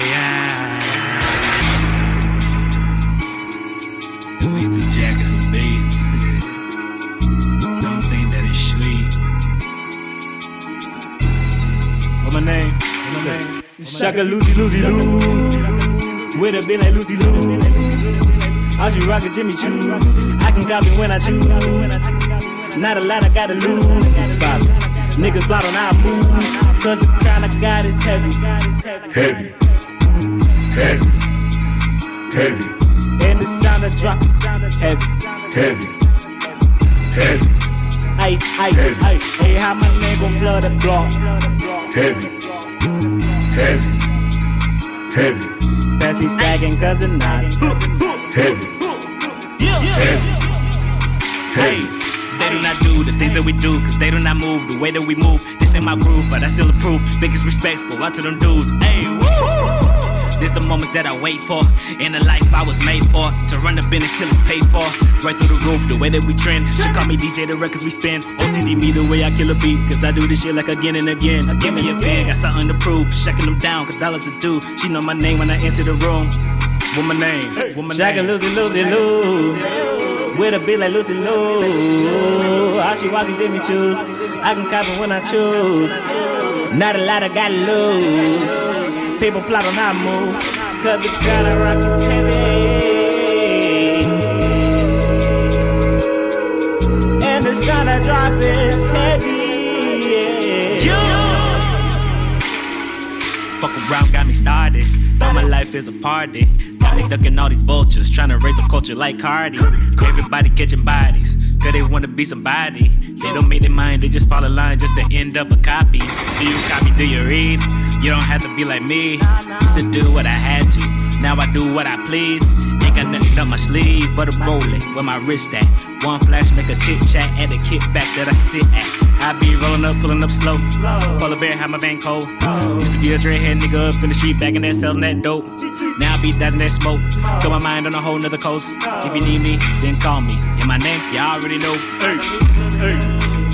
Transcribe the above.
Yeah. Wasted jacket of beats. Don't think that it's sweet. What my name? What my name? Shaka Lucy Lucy Liu. With a bit like Lucy Liu. I should rock a Jimmy Choo. I can copy when I choose. Not a lot I gotta lose. It's about Niggas blot on our move. Cause the kind of God is heavy. Heavy. Heavy. Heavy. And the sound of drop is heavy. Heavy. Heavy. Ay, ay, ay. Hey, how my name gon' flood the block? Heavy. Heavy. Heavy. Pass me sagging cause it's nice. Heavy. Heavy. Hey. They do not do the things that we do, cause they do not move the way that we move. This ain't my groove, but I still approve. Biggest respects go out to them dudes. Hey, woo! This the moments that I wait for. In the life I was made for. To run the business till it's paid for. Right through the roof, the way that we trend. She call me DJ, the records we spin. OCD me the way I kill a beat. Cause I do this shit like again and again. Give me a pen, got something to prove. Shaking them down, cause dollars are due. She know my name when I enter the room. What my name? What my name? Lucy, Lucy, Liu. With a bitch like Lucy Liu. All she walking did me choose. I can cop it when I choose. Not a lot I gotta lose. People plot on how I move. Cause the kind of rock is heavy. And the sound I drop is heavy. All my life is a party. Got me ducking all these vultures, trying to raise the culture like Cardi. Everybody catching bodies, cause they wanna be somebody. They don't make their mind, they just fall in line just to end up a copy. Do you copy, do you read? You don't have to be like me. Used to do what I had to, now I do what I please. Ain't got nothing up my sleeve, but I'm rolling where my wrist at. One flash, make a chit chat at the kickback that I sit at. I be rolling up, pulling up slow. Polar bear, have my van cold. Used to be a dreadhead nigga up in the street, back in that selling that dope. Now I be dodging that smoke. Got my mind on a whole nother coast. If you need me, then call me. And my name, y'all already know. Hey, hey.